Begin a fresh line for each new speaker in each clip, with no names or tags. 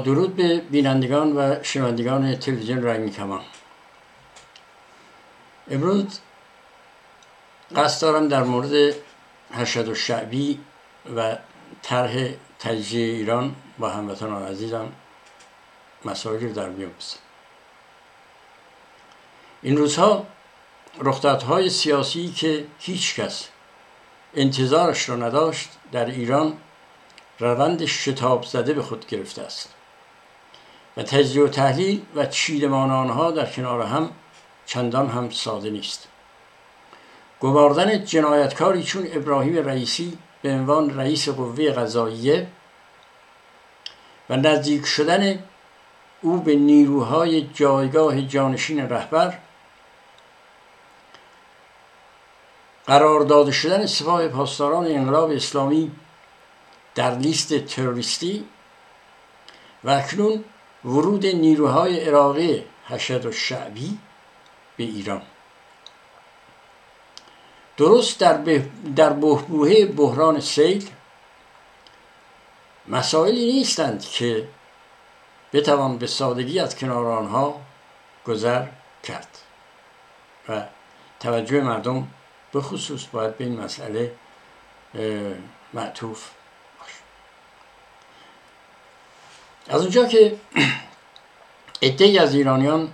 درود به بینندگان و شنوندگان تلویزیون رنگ کمان امروز قصد دارم در مورد حشد و شعبی و طرح تجزیه ایران با هموطنان عزیزم مسائلی رو در میان این روزها رخدادهای سیاسی که هیچ کس انتظارش را نداشت در ایران روند شتاب زده به خود گرفته است. و تجزیه و تحلیل و چیدمان آنها در کنار هم چندان هم ساده نیست. گواردن جنایتکاری چون ابراهیم رئیسی به عنوان رئیس قوه قضاییه و نزدیک شدن او به نیروهای جایگاه جانشین رهبر قرار داده شدن سپاه پاسداران انقلاب اسلامی در لیست تروریستی و اکنون ورود نیروهای عراقی حشد و شعبی به ایران. درست در, در بحبوه بحران سیل مسائلی نیستند که بتوان به سادگی از کنار آنها گذر کرد و توجه مردم به خصوص باید به این مسئله معطوف از اونجا که عدهای از ایرانیان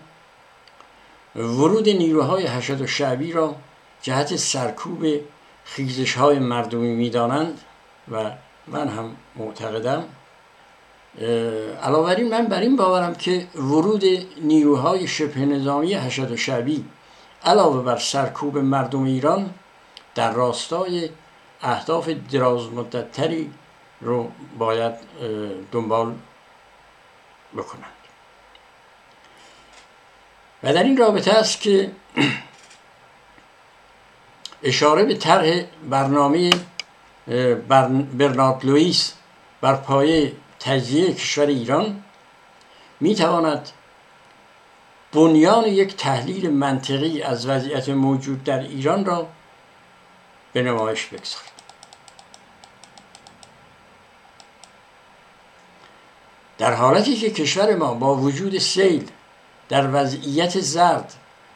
ورود نیروهای حشد و شعبی را جهت سرکوب خیزش های مردمی می‌دانند و من هم معتقدم علاوه من بر این باورم که ورود نیروهای شبه نظامی حشد و شعبی علاوه بر سرکوب مردم ایران در راستای اهداف دراز مدتتری رو باید دنبال بکنند. و در این رابطه است که اشاره به طرح برنامه برنارد لوئیس بر پایه تجزیه کشور ایران می تواند بنیان یک تحلیل منطقی از وضعیت موجود در ایران را به نمایش بگذارد. در حالتی که کشور ما با وجود سیل در وضعیت زرد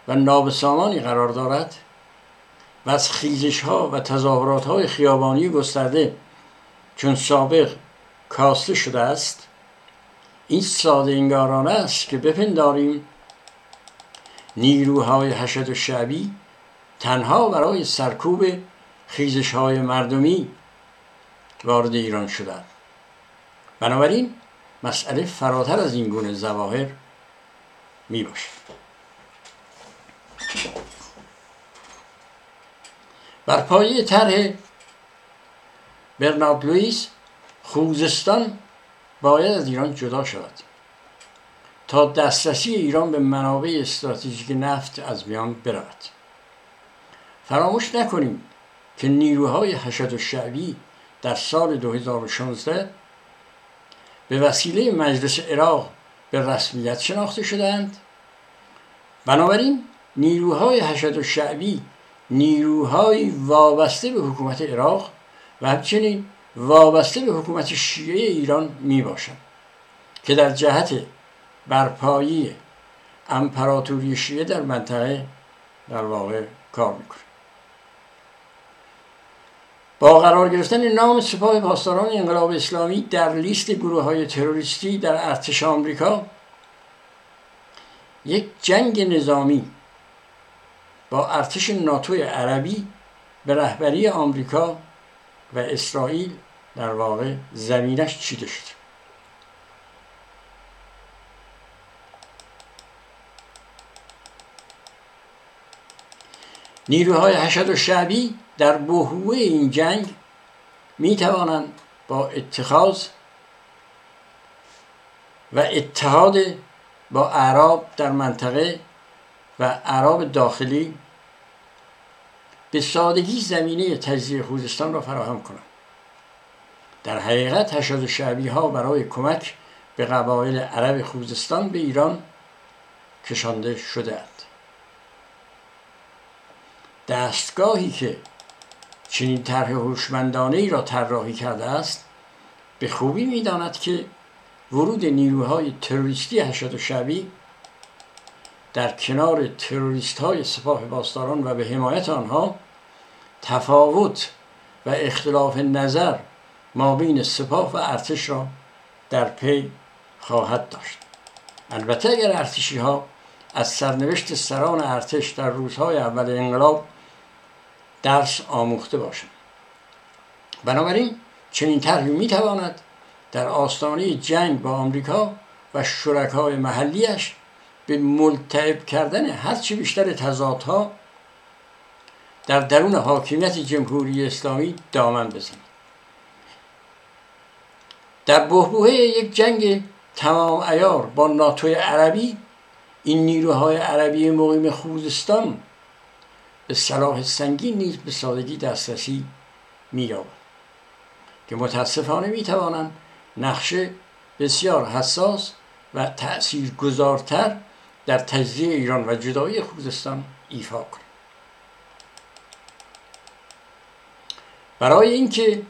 و نابسامانی قرار دارد و از خیزش ها و تظاهرات های خیابانی گسترده چون سابق کاسته شده است این ساده انگارانه است که بپنداریم نیروهای حشد و شعبی تنها برای سرکوب خیزش های مردمی وارد ایران شدند. بنابراین مسئله فراتر از این گونه زواهر می باشد بر پایه طرح برنارد لوئیس خوزستان باید از ایران جدا شود تا دسترسی ایران به منابع استراتژیک نفت از میان برود. فراموش نکنیم که نیروهای حشد و شعبی در سال 2016 به وسیله مجلس عراق به رسمیت شناخته شدند. بنابراین نیروهای حشد و شعبی نیروهای وابسته به حکومت عراق و همچنین وابسته به حکومت شیعه ایران می باشند که در جهت برپایی امپراتوری شیعه در منطقه در واقع کار می‌کنه با قرار گرفتن نام سپاه پاسداران انقلاب اسلامی در لیست گروه های تروریستی در ارتش آمریکا یک جنگ نظامی با ارتش ناتو عربی به رهبری آمریکا و اسرائیل در واقع زمینش چیده شد. نیروهای حشد و شعبی در بحوه این جنگ می توانند با اتخاذ و اتحاد با اعراب در منطقه و اعراب داخلی به سادگی زمینه تجزیه خوزستان را فراهم کنند. در حقیقت حشد شعبی ها برای کمک به قبایل عرب خوزستان به ایران کشانده شده دستگاهی که چنین طرح هوشمندانه ای را طراحی کرده است به خوبی می‌داند که ورود نیروهای تروریستی حشد و شبی در کنار تروریست های سپاه پاسداران و به حمایت آنها تفاوت و اختلاف نظر ما بین سپاه و ارتش را در پی خواهد داشت. البته اگر ارتشی ها از سرنوشت سران ارتش در روزهای اول انقلاب درس آموخته باشند بنابراین چنین طرحی می‌تواند در آستانه جنگ با آمریکا و شرکای محلیش به ملتهب کردن هرچی بیشتر تضادها در درون حاکمیت جمهوری اسلامی دامن بزند. در بحبوه یک جنگ تمام ایار با ناتوی عربی این نیروهای عربی مقیم خوزستان به صلاح سنگین نیز به سادگی دسترسی مییابند که متاسفانه می‌توانند نقشه بسیار حساس و تأثیر گذارتر در تجزیه ایران و جدایی خوزستان ایفا کنند. برای اینکه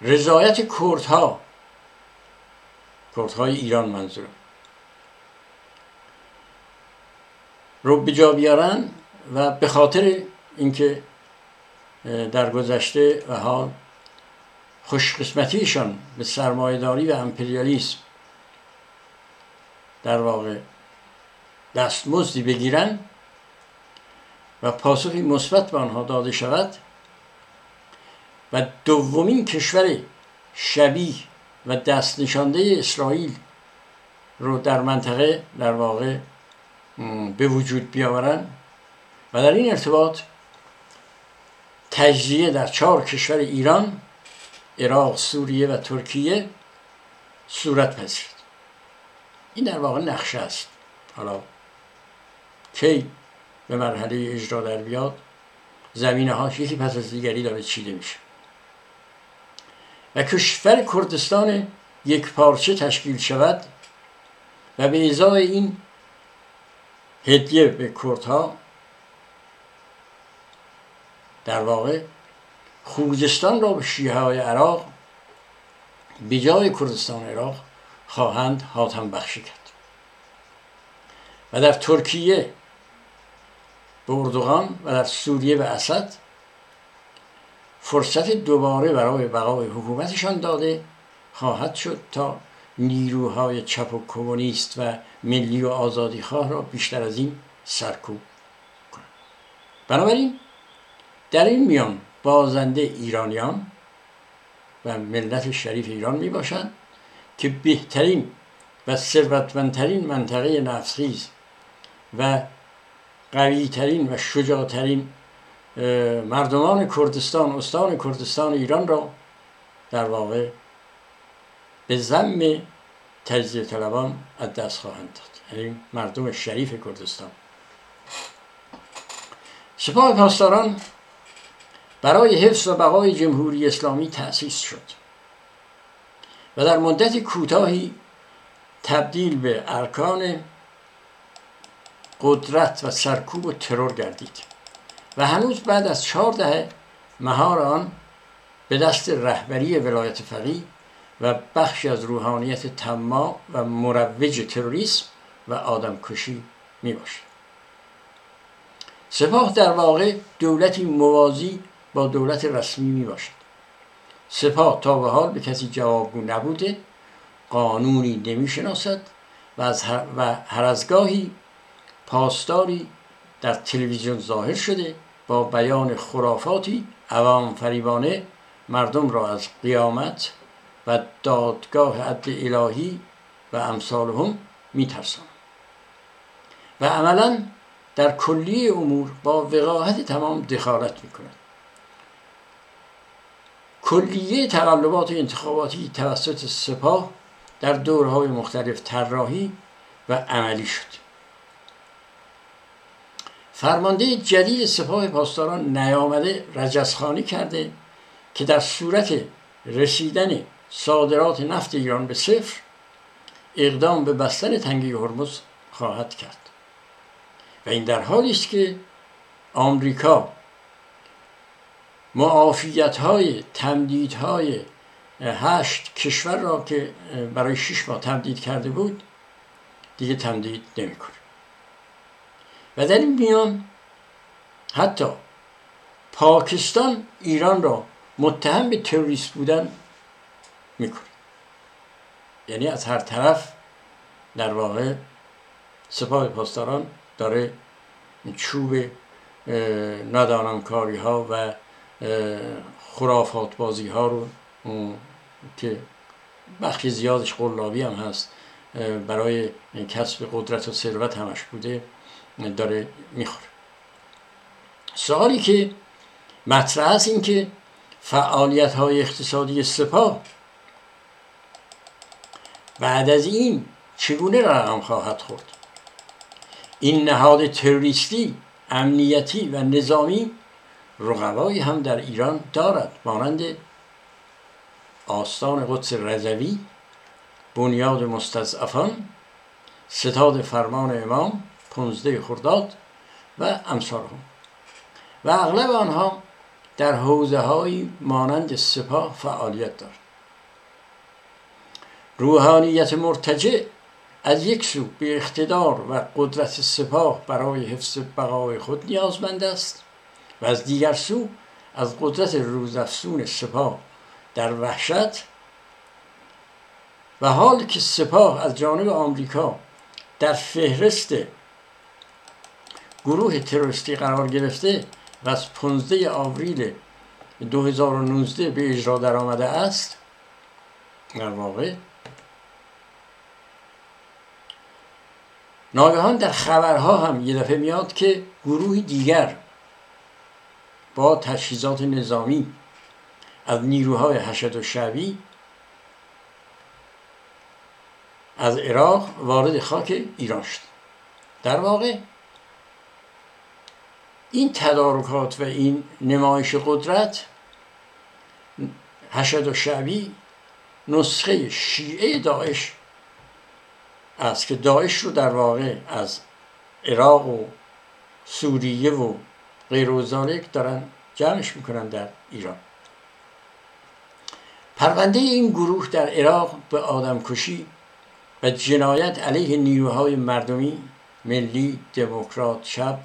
رضایت کردها کردهای ایران منظورم. رو به جا بیارن و به خاطر اینکه در گذشته و حال خوشقسمتیشان به سرمایهداری و امپریالیسم در واقع دستمزدی بگیرن و پاسخی مثبت به آنها داده شود و دومین کشور شبیه و دست نشانده اسرائیل رو در منطقه در واقع به وجود بیاورن و در این ارتباط تجزیه در چهار کشور ایران عراق سوریه و ترکیه صورت پذیرد این در واقع نقشه است حالا کی به مرحله اجرا در بیاد زمینه ها یکی پس از دیگری داره چیده میشه و کشور کردستان یک پارچه تشکیل شود و به ازای این هدیه به کردها در واقع خوزستان را به شیعه های عراق به جای کردستان عراق خواهند حاتم بخشی کرد. و در ترکیه به اردوغان و در سوریه به اسد فرصت دوباره برای بقای حکومتشان داده خواهد شد تا نیروهای چپ و کمونیست و ملی و آزادی خواه را بیشتر از این سرکوب کنند. بنابراین در این میان بازنده ایرانیان و ملت شریف ایران می باشند که بهترین و ثروتمندترین منطقه نفتخیز و قویترین و شجاعترین مردمان کردستان استان کردستان ایران را در واقع به زم تجزیه طلبان از دست خواهند داد. یعنی مردم شریف کردستان. سپاه پاسداران برای حفظ و بقای جمهوری اسلامی تأسیس شد و در مدت کوتاهی تبدیل به ارکان قدرت و سرکوب و ترور گردید و هنوز بعد از چهار دهه مهار آن به دست رهبری ولایت فقیه و بخشی از روحانیت تما و مروج تروریسم و آدمکشی می باشد سپاه در واقع دولتی موازی با دولت رسمی می باشد سپاه تا به حال به کسی جوابگو نبوده قانونی نمی شناسد و از هر, و هر از گاهی پاسداری در تلویزیون ظاهر شده با بیان خرافاتی عوام فریبانه مردم را از قیامت و دادگاه عدل الهی و امثالهم میترسان و عملا در کلیه امور با وقاحت تمام دخالت می‌کند کلیه تقلبات انتخاباتی توسط سپاه در دورهای مختلف طراحی و عملی شد. فرمانده جدید سپاه پاسداران نیامده رجزخانی کرده که در صورت رسیدن صادرات نفت ایران به صفر اقدام به بستن تنگه هرمز خواهد کرد. و این در حالی است که آمریکا معافیت های تمدید های هشت کشور را که برای شش ماه تمدید کرده بود دیگه تمدید نمی‌کنه. و در این میان حتی پاکستان ایران را متهم به تروریست بودن می‌کنه. یعنی از هر طرف در واقع سپاه پاسداران داره چوب ندانمکاری ها و خرافات بازی ها رو که بخشی زیادش قلابی هم هست برای کسب قدرت و ثروت همش بوده داره می‌خوره. سوالی که مطرح است این که فعالیت های اقتصادی سپاه بعد از این چگونه رقم خواهد خورد؟ این نهاد تروریستی امنیتی و نظامی رقبایی هم در ایران دارد مانند آستان قدس رضوی بنیاد مستضعفان ستاد فرمان امام پونزده خرداد و امثالهم. و اغلب آنها در حوزه های مانند سپاه فعالیت دارد روحانیت مرتجع از یک سو به اقتدار و قدرت سپاه برای حفظ بقای خود نیازمند است و از دیگر سو از قدرت روزافزون سپاه در وحشت و حال که سپاه از جانب آمریکا در فهرست گروه تروریستی قرار گرفته و از 15 آوریل 2019 به اجرا در آمده است در واقع ناگهان در خبرها هم یه دفعه میاد که گروهی دیگر با تجهیزات نظامی از نیروهای حشد و شعبی از عراق وارد خاک ایران شد. در واقع این تدارکات و این نمایش قدرت حشد و شعبی نسخه شیعه داعش است که داعش رو در واقع از عراق و سوریه و غیر و دارن جمعش می‌کنن در ایران. پرونده این گروه در عراق به آدمکشی و جنایت علیه نیروهای مردمی ملی دموکرات چپ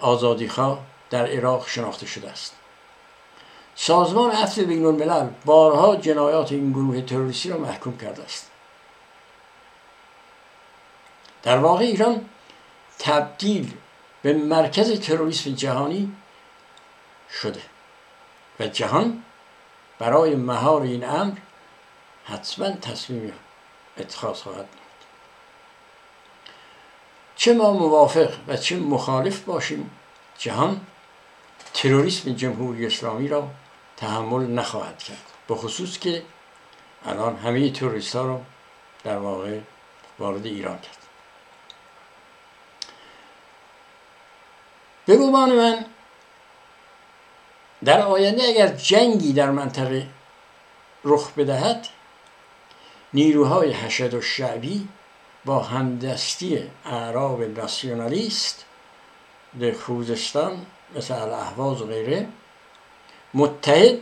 آزادیخواه در عراق شناخته شده است. سازمان عفو بین الملل بارها جنایات این گروه تروریستی را محکوم کرده است. در واقع ایران تبدیل به مرکز تروریسم جهانی شده و جهان برای مهار این امر حتما تصمیم اتخاذ خواهد چه ما موافق و چه مخالف باشیم جهان تروریسم جمهوری اسلامی را تحمل نخواهد کرد به خصوص که الان همه تروریست ها رو در واقع وارد ایران کرد گمان من در آینده اگر جنگی در منطقه رخ بدهد نیروهای حشد و شعبی با همدستی اعراب ناسیونالیست در خوزستان مثل الاحواز و غیره متحد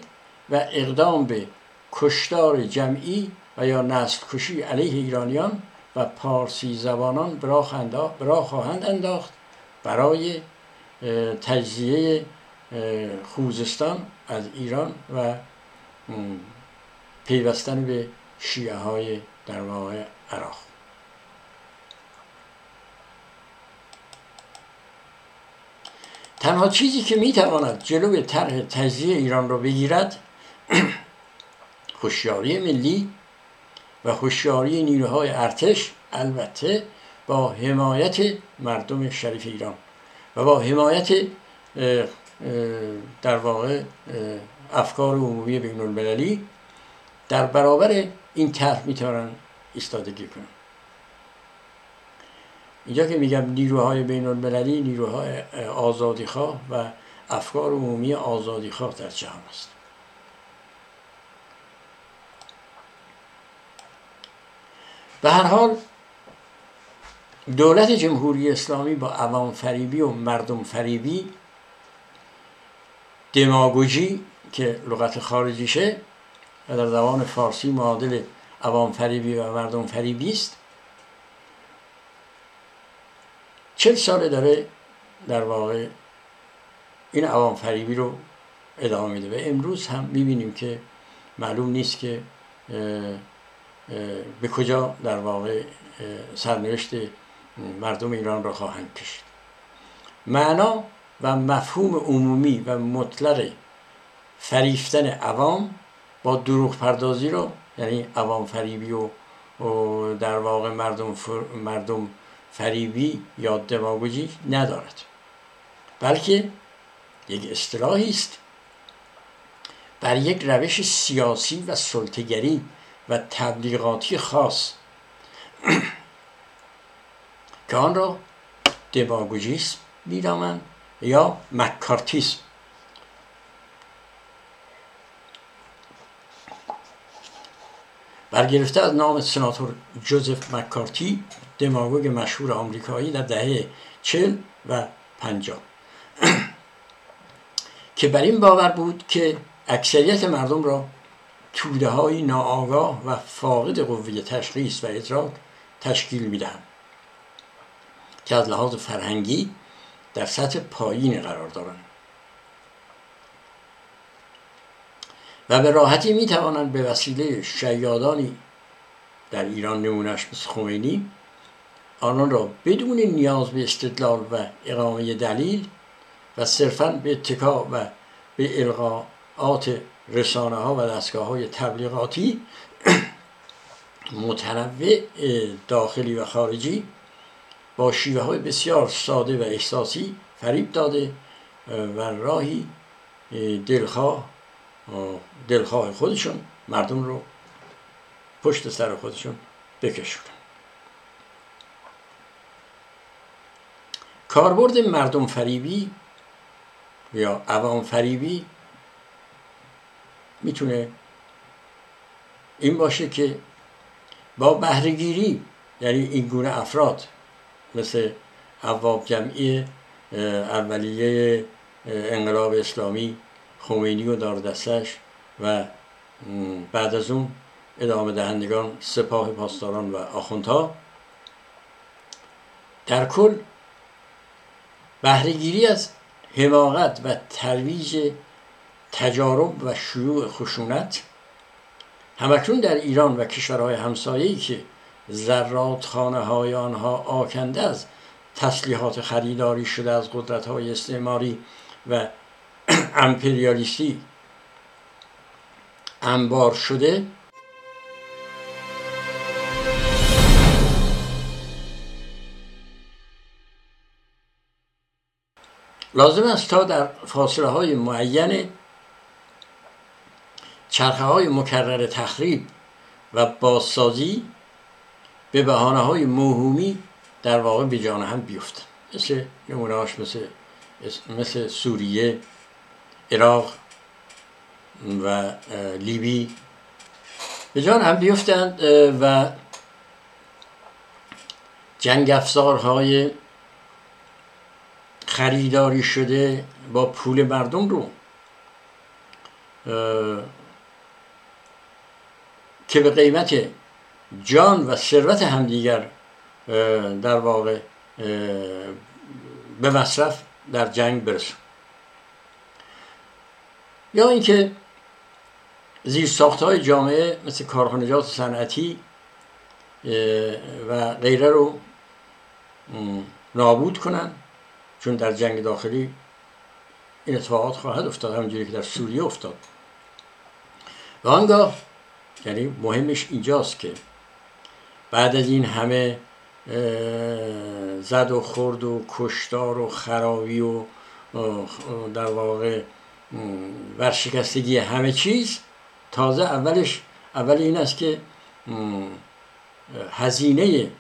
و اقدام به کشتار جمعی و یا نسل کشی علیه ایرانیان و پارسی زبانان برا خواهند انداخت برای تجزیه خوزستان از ایران و پیوستن به شیعه های در واقع عراق تنها چیزی که می‌تواند جلوی طرح تجزیه ایران را بگیرد هوشیاری ملی و هوشیاری نیروهای ارتش البته با حمایت مردم شریف ایران و با حمایت در واقع افکار عمومی بین المللی در برابر این طرح می‌تونن ایستادگی کنن. اینجا که میگم نیروهای بین المللی نیروهای آزادیخواه و افکار عمومی آزادیخواه در جهان است. به هر حال دولت جمهوری اسلامی با عوام فریبی و مردم فریبی دماگوژی که لغت خارجیشه و در زبان فارسی معادل عوام فریبی و مردم فریبی است. چل ساله داره در واقع این عوام فریبی رو ادامه میده و امروز هم می‌بینیم که معلوم نیست که به کجا در واقع سرنوشت مردم ایران را خواهند کشید. معنا و مفهوم عمومی و مطلق فریفتن عوام با دروغ پردازی رو یعنی عوام فریبی و در واقع مردم, مردم فریبی یا دماغوجی ندارد. بلکه یک اصطلاحی است. بر یک روش سیاسی و سلطگری و تبلیغاتی خاص که آن را یا مکارتیسم برگرفته از نام سناتور جوزف مکارتی دماغوگ مشهور آمریکایی در دهه چل و پنجاه. که بر این باور بود که اکثریت مردم را توده های ناآگاه و فاقد قوه تشخیص و ادراک تشکیل می‌دهند. که از لحاظ فرهنگی در سطح پایین قرار دارند و به راحتی می توانند به وسیله شیادانی در ایران نمونش مثل خمینی آنان را بدون نیاز به استدلال و اقامه دلیل و صرفا به اتکا و به القاعات رسانه ها و دستگاه های تبلیغاتی متنوع داخلی و خارجی با شیوه های بسیار ساده و احساسی فریب داده و راهی دلخواه دلخواه خودشون مردم رو پشت سر خودشون بکشونن. کاربرد مردم فریبی یا عوام فریبی می‌تونه این باشه که با بهرهگیری یعنی این گونه افراد مثل عواب جمعی اولیه انقلاب اسلامی خمینی و دار دستش و بعد از اون ادامه دهندگان سپاه پاسداران و آخوندها. در کل بهرهگیری از حماقت و ترویج تجارب و شیوع خشونت همکنون در ایران و کشورهای همسایه‌ای که ذرات خانه های آنها آکنده از تسلیحات خریداری شده از قدرت های استعماری و امپریالیستی انبار شده. لازم است تا در فاصله های معین چرخه های مکرر تخریب و بازسازی به بحانه های موهومی در واقع به جان هم بیفتن مثل نمونهاش مثل مثل سوریه عراق و لیبی به جان هم بیفتند و جنگ افزارهای خریداری شده با پول مردم رو که به قیمت جان و ثروت همدیگر در واقع به مصرف در جنگ برسون یا اینکه زیر های جامعه مثل کارخانجات صنعتی و غیره رو نابود کنن چون در جنگ داخلی این اتفاقات خواهد افتاد همونجوری که در سوریه افتاد. و آنگاه یعنی مهمش اینجاست که بعد از این همه زد و خورد و کشتار و خرابی و در واقع ورشکستگی همه چیز تازه اولش اول این است که هزینه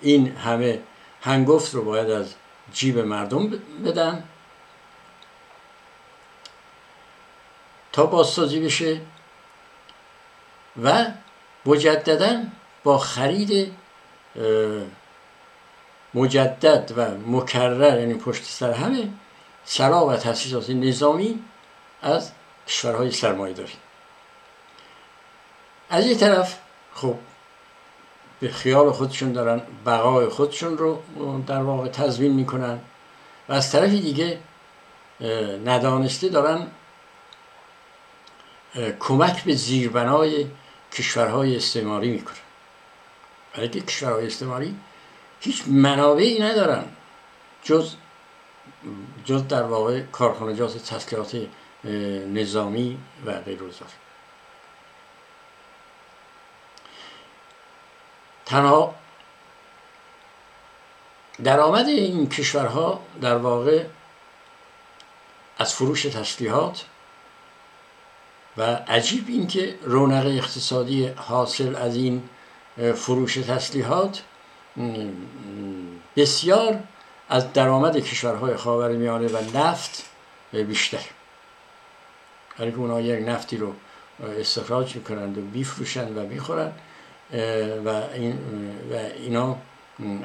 این همه هنگفت رو باید از جیب مردم بدن. تا بازسازی بشه و مجددا با خرید مجدد و مکرر یعنی پشت سر همه سرا و تاسیسات نظامی از کشورهای سرمایه داری. از یه طرف خب به خیال خودشون دارن بقای خودشون رو در واقع تضمین می‌کنن و از طرف دیگه ندانسته دارن کمک به زیربنای کشورهای استعماری می‌کنن برای که کشورهای استعماری هیچ منابعی ندارن جز جز در واقع کارخانجات تسلیحات نظامی و غیر تنها درآمد این کشورها در واقع از فروش تسلیحات و عجیب اینکه رونق اقتصادی حاصل از این فروش تسلیحات بسیار از درآمد کشورهای خاورمیانه و نفت بیشتر. هر که اونها یک نفتی رو استخراج می‌کنند و بیفروشند و می‌خورند و, این و اینا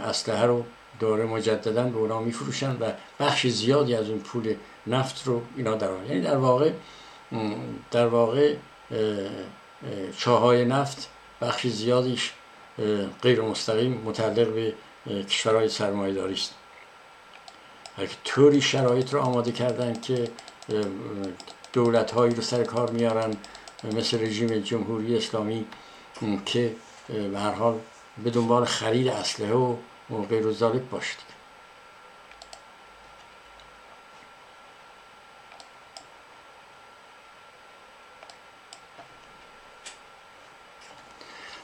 اسلحه رو دوره مجددا به اونا میفروشن و بخش زیادی از اون پول نفت رو اینا در یعنی در واقع در واقع چاهای نفت بخش زیادیش غیر مستقیم متعلق به کشورهای سرمایه داری است طوری شرایط رو آماده کردن که دولت هایی رو سر کار میارن مثل رژیم جمهوری اسلامی که به هر حال به دنبال خرید اسلحه و غیر ذالک باشید.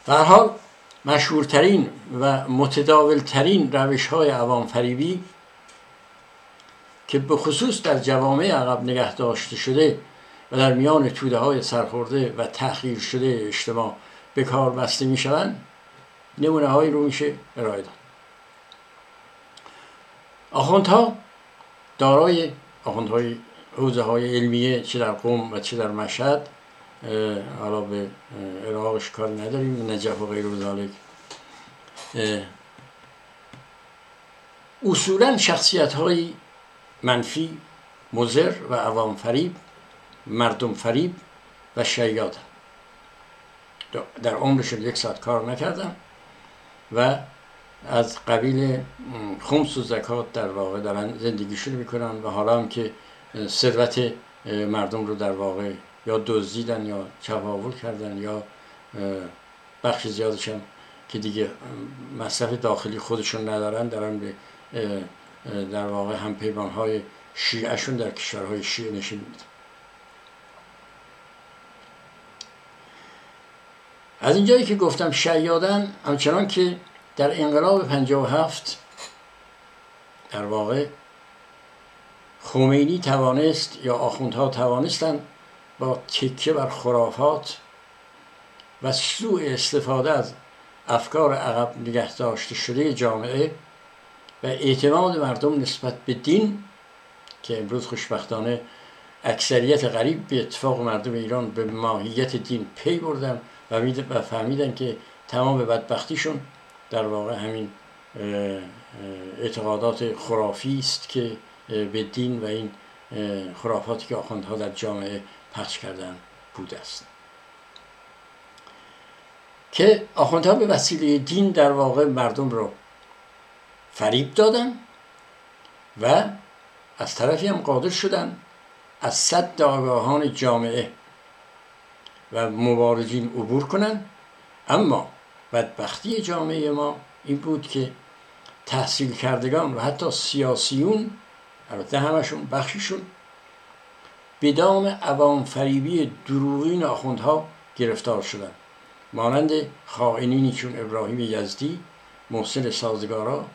هر حال مشهورترین و متداولترین روش های عوام فریبی که به خصوص در جوامع عقب نگه داشته شده و در میان توده های سرخورده و تحقیر شده اجتماع به کار بسته می شوند نمونه هایی رو میشه ارائه داد. آخوندها دارای آخوندهای حوزه های علمیه چه در قوم و چه در مشهد حالا به عراقش کار نداریم نجف و غیر ذالک اصولا شخصیت های منفی مزر و عوام فریب مردم فریب و شیاد در عمرشون یک ساعت کار نکردن و از قبیل خمس و زکات در واقع دارن زندگیشون می‌کنن و حالا هم که ثروت مردم رو در واقع یا دزدیدن یا چپاول کردن یا بخش زیادش که دیگه مصرف داخلی خودشون ندارن دارن به در واقع هم پیمان های شیعهشون در کشورهای شیعه نشین میدن. از اینجایی که گفتم شیادن همچنان که در انقلاب 57 در واقع خمینی توانست یا آخوندها توانستند با تکیه بر خرافات و سوء استفاده از افکار عقب نگه داشته شده جامعه و اعتماد مردم نسبت به دین که امروز خوشبختانه اکثریت غریب به اتفاق مردم ایران به ماهیت دین پی بردن و فهمیدن که تمام بدبختیشون در واقع همین اعتقادات خرافی است که به دین و این خرافاتی که آخوندها در جامعه پخش کردن بوده است. که آخوندها به وسیله دین در واقع مردم رو فریب دادن و از طرفی هم قادر شدن از صد آگاهان جامعه و مبارزین عبور کنن. اما بدبختی جامعه ما این بود که تحصیل کردگان و حتی سیاسیون البته همشون بخشیشون به دام عوام فریبی دروغین آخوندها گرفتار شدن مانند خائنینی چون ابراهیم یزدی محسن سازگارا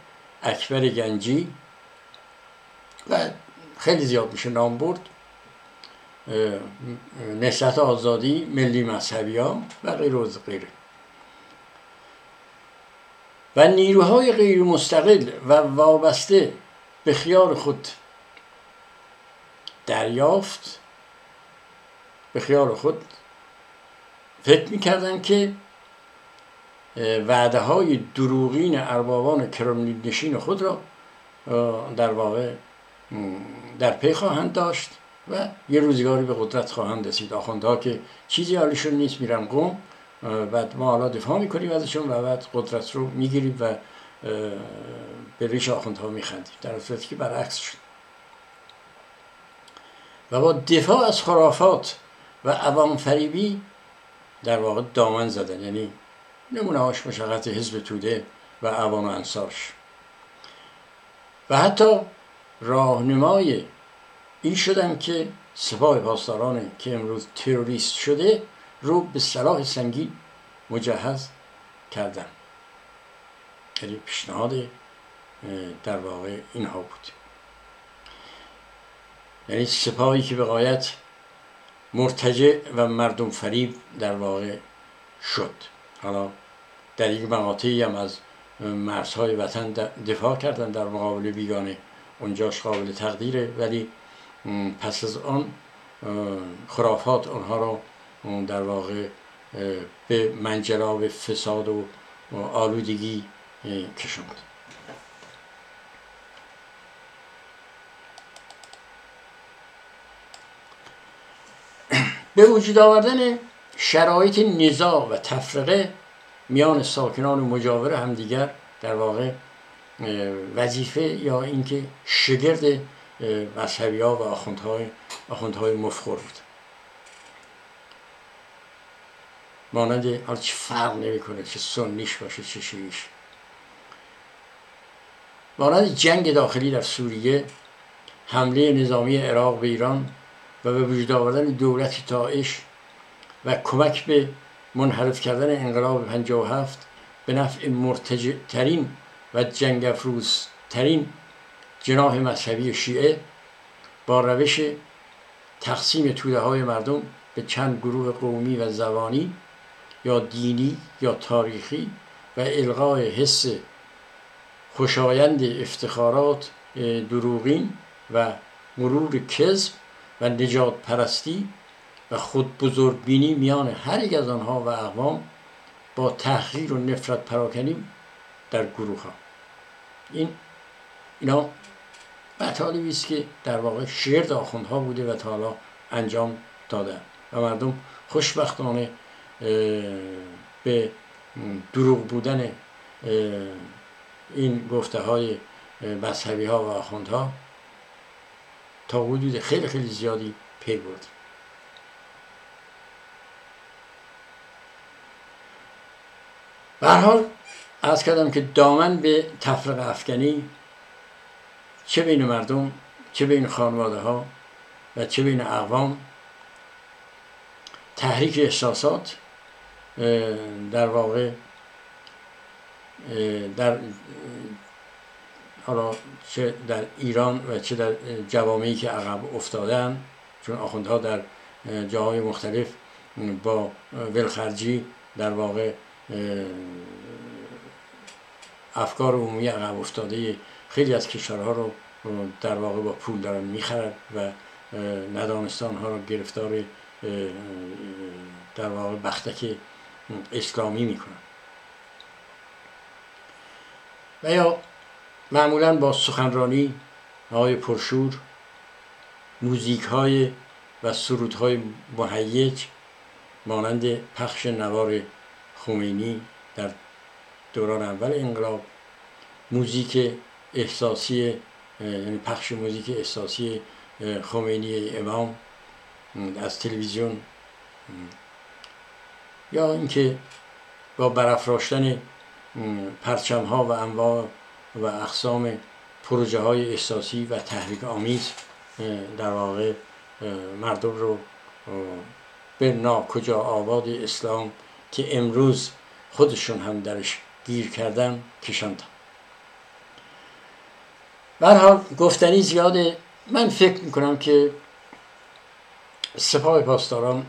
اکبر گنجی و خیلی زیاد میشه نام برد. نسلت آزادی ملی مذهبی ها و غیر و غیره. و نیروهای غیر مستقل و وابسته به خیال خود دریافت. به خیال خود فکر می‌کردن که وعده های دروغین اربابان کرملین نشین خود را در واقع در پی خواهند داشت و یه روزگاری به قدرت خواهند رسید. آخوندها که چیزی حالیشون نیست میرن قوم بعد ما حالا دفاع می‌کنیم ازشون و بعد قدرت رو می‌گیریم و به ریش آخوندها میخندیم. در صورتی که برعکس شد و با دفاع از خرافات و عوام فریبی در واقع دامن زدن. یعنی نمونه هاش مشقت حزب توده و عوام انصارش. و حتی راهنمای این شدن که سپاه پاسداران که امروز تروریست شده رو به سلاح سنگین مجهز کردن. یعنی پیشنهاد در واقع اینها بود. یعنی سپاهی که به قایت مرتجع و مردم فریب در واقع شد. حالا در یک مقاطعی هم از مرزهای وطن دفاع کردن در مقابل بیگانه. اونجاش قابل تقدیره. ولی پس از آن خرافات آنها را در واقع به منجلاب فساد و آلودگی کشوند. به وجود آوردن شرایط نزاع و تفرقه میان ساکنان مجاور همدیگر در واقع وظیفه یا اینکه شگرد مذهبی ها و آخوندهای, آخوندهای مفخور بود. مانند حالا چه فرق نمی‌کنه چه سنیش باشه چه شیعیش. مانند جنگ داخلی در سوریه حمله نظامی عراق به ایران و به وجود آوردن دولت تاعش و کمک به منحرف کردن انقلاب 57 به نفع مرتجع ترین و جنگ افروز ترین جناح مذهبی شیعه با روش تقسیم توده های مردم به چند گروه قومی و زبانی یا دینی یا تاریخی و القای حس خوشایند افتخارات دروغین و مرور کذب و نجات پرستی و خود بزرگ بینی میان هر یک از آنها و اقوام با تحقیر و نفرت پراکنی در گروه ها. این اینا مطالبی است که در واقع شرد آخوندها بوده و تا حالا انجام داده و مردم خوشبختانه به دروغ بودن این گفته های مذهبی ها و آخوندها تا حدود خیلی خیلی زیادی پی برد. حال از کردم که دامن به تفرق افغانی چه بین مردم چه بین خانواده ها و چه بین اقوام تحریک احساسات در واقع در حالا چه در ایران و چه در جوامعی که عقب افتادن چون آخوندها در جاهای مختلف با ولخرجی در واقع افکار عمومی عقب افتاده خیلی از کشورها رو در واقع با پول دارن می‌خرد و ندانستان ها رو گرفتار در واقع بختک اسلامی می‌کنن. و یا معمولا با سخنرانی های پرشور موزیک های و سرود های مهیج مانند پخش نوار خمینی در دوران اول انقلاب موزیک احساسی یعنی پخش موزیک احساسی خمینی امام از تلویزیون یا اینکه با برافراشتن پرچم ها و انواع و اقسام پروژه های احساسی و تحریک آمیز در واقع مردم رو به ناکجا آباد اسلام که امروز خودشون هم درش گیر کردن کشاندن. حال گفتنی زیاده. من فکر می‌کنم که سپاه پاسداران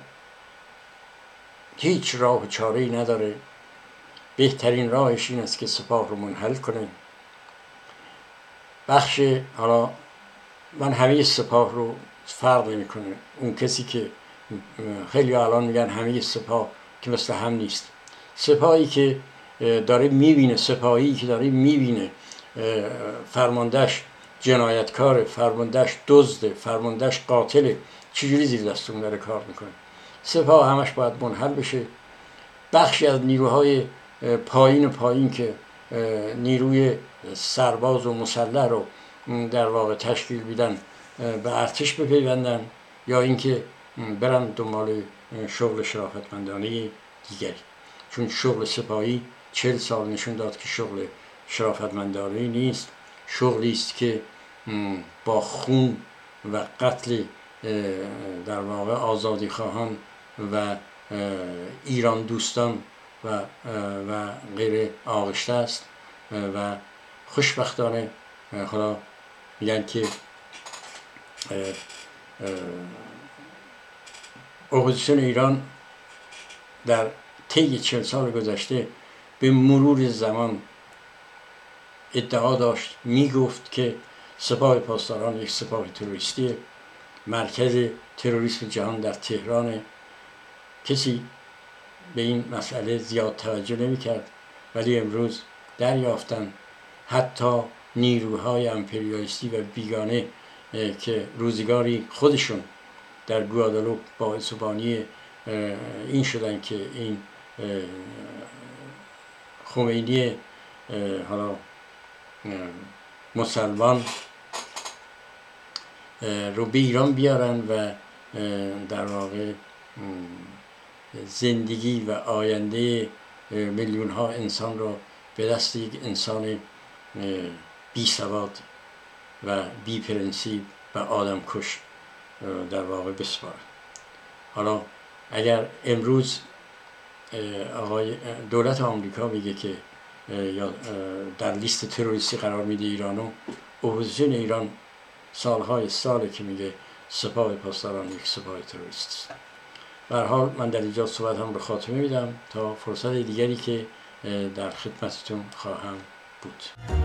هیچ راه و چاره نداره. بهترین راهش این است که سپاه رو منحل کنه. بخش حالا من همه سپاه رو فرق می‌کنه اون کسی که خیلی الان میگن همه سپاه که مثل هم نیست. سپاهی که داره می‌بینه سپاهی که داره می‌بینه فرماندهش جنایتکار فرماندهش دزده فرماندهش قاتله. چجوری زیر دستون داره کار می‌کنه؟ سپاه همش باید منحل بشه. بخشی از نیروهای پایین و پایین که نیروی سرباز و مسلح رو در واقع تشکیل بیدن به ارتش بپیوندن یا اینکه برن دنبال شغل شرافتمندانه دیگری. چون شغل سپاهی چل سال نشون داد که شغل شرافتمندانه نیست. شغلی است که با خون و قتل در واقع آزادی خواهان و ایران دوستان و, و غیر آغشته است و خوشبختانه خدا میگن که اپوزیسیون ایران در طی چل سال گذشته به مرور زمان ادعا داشت می‌گفت که سپاه پاسداران یک سپاه تروریستی مرکز تروریسم جهان در تهران. کسی به این مسئله زیاد توجه نمی کرد ولی امروز دریافتن. حتی نیروهای امپریالیستی و بیگانه که روزگاری خودشون در گوادالوپ با بانی این شدن که این خمینی حالا مسلمان رو به ایران بیارن و در واقع زندگی و آینده میلیون ها انسان رو به دست یک انسان بی سواد و بی پرنسیپ و آدم کش در واقع بسپاره حالا اگر امروز آقای دولت آمریکا میگه که یا در لیست تروریستی قرار میده ایرانو اپوزیسیون ایران سالهای ساله که میگه سپاه پاسداران یک سپاه تروریست است. حال من در اینجا صحبت هم به خاتمه میدم تا فرصت دیگری که در خدمتتون خواهم بود.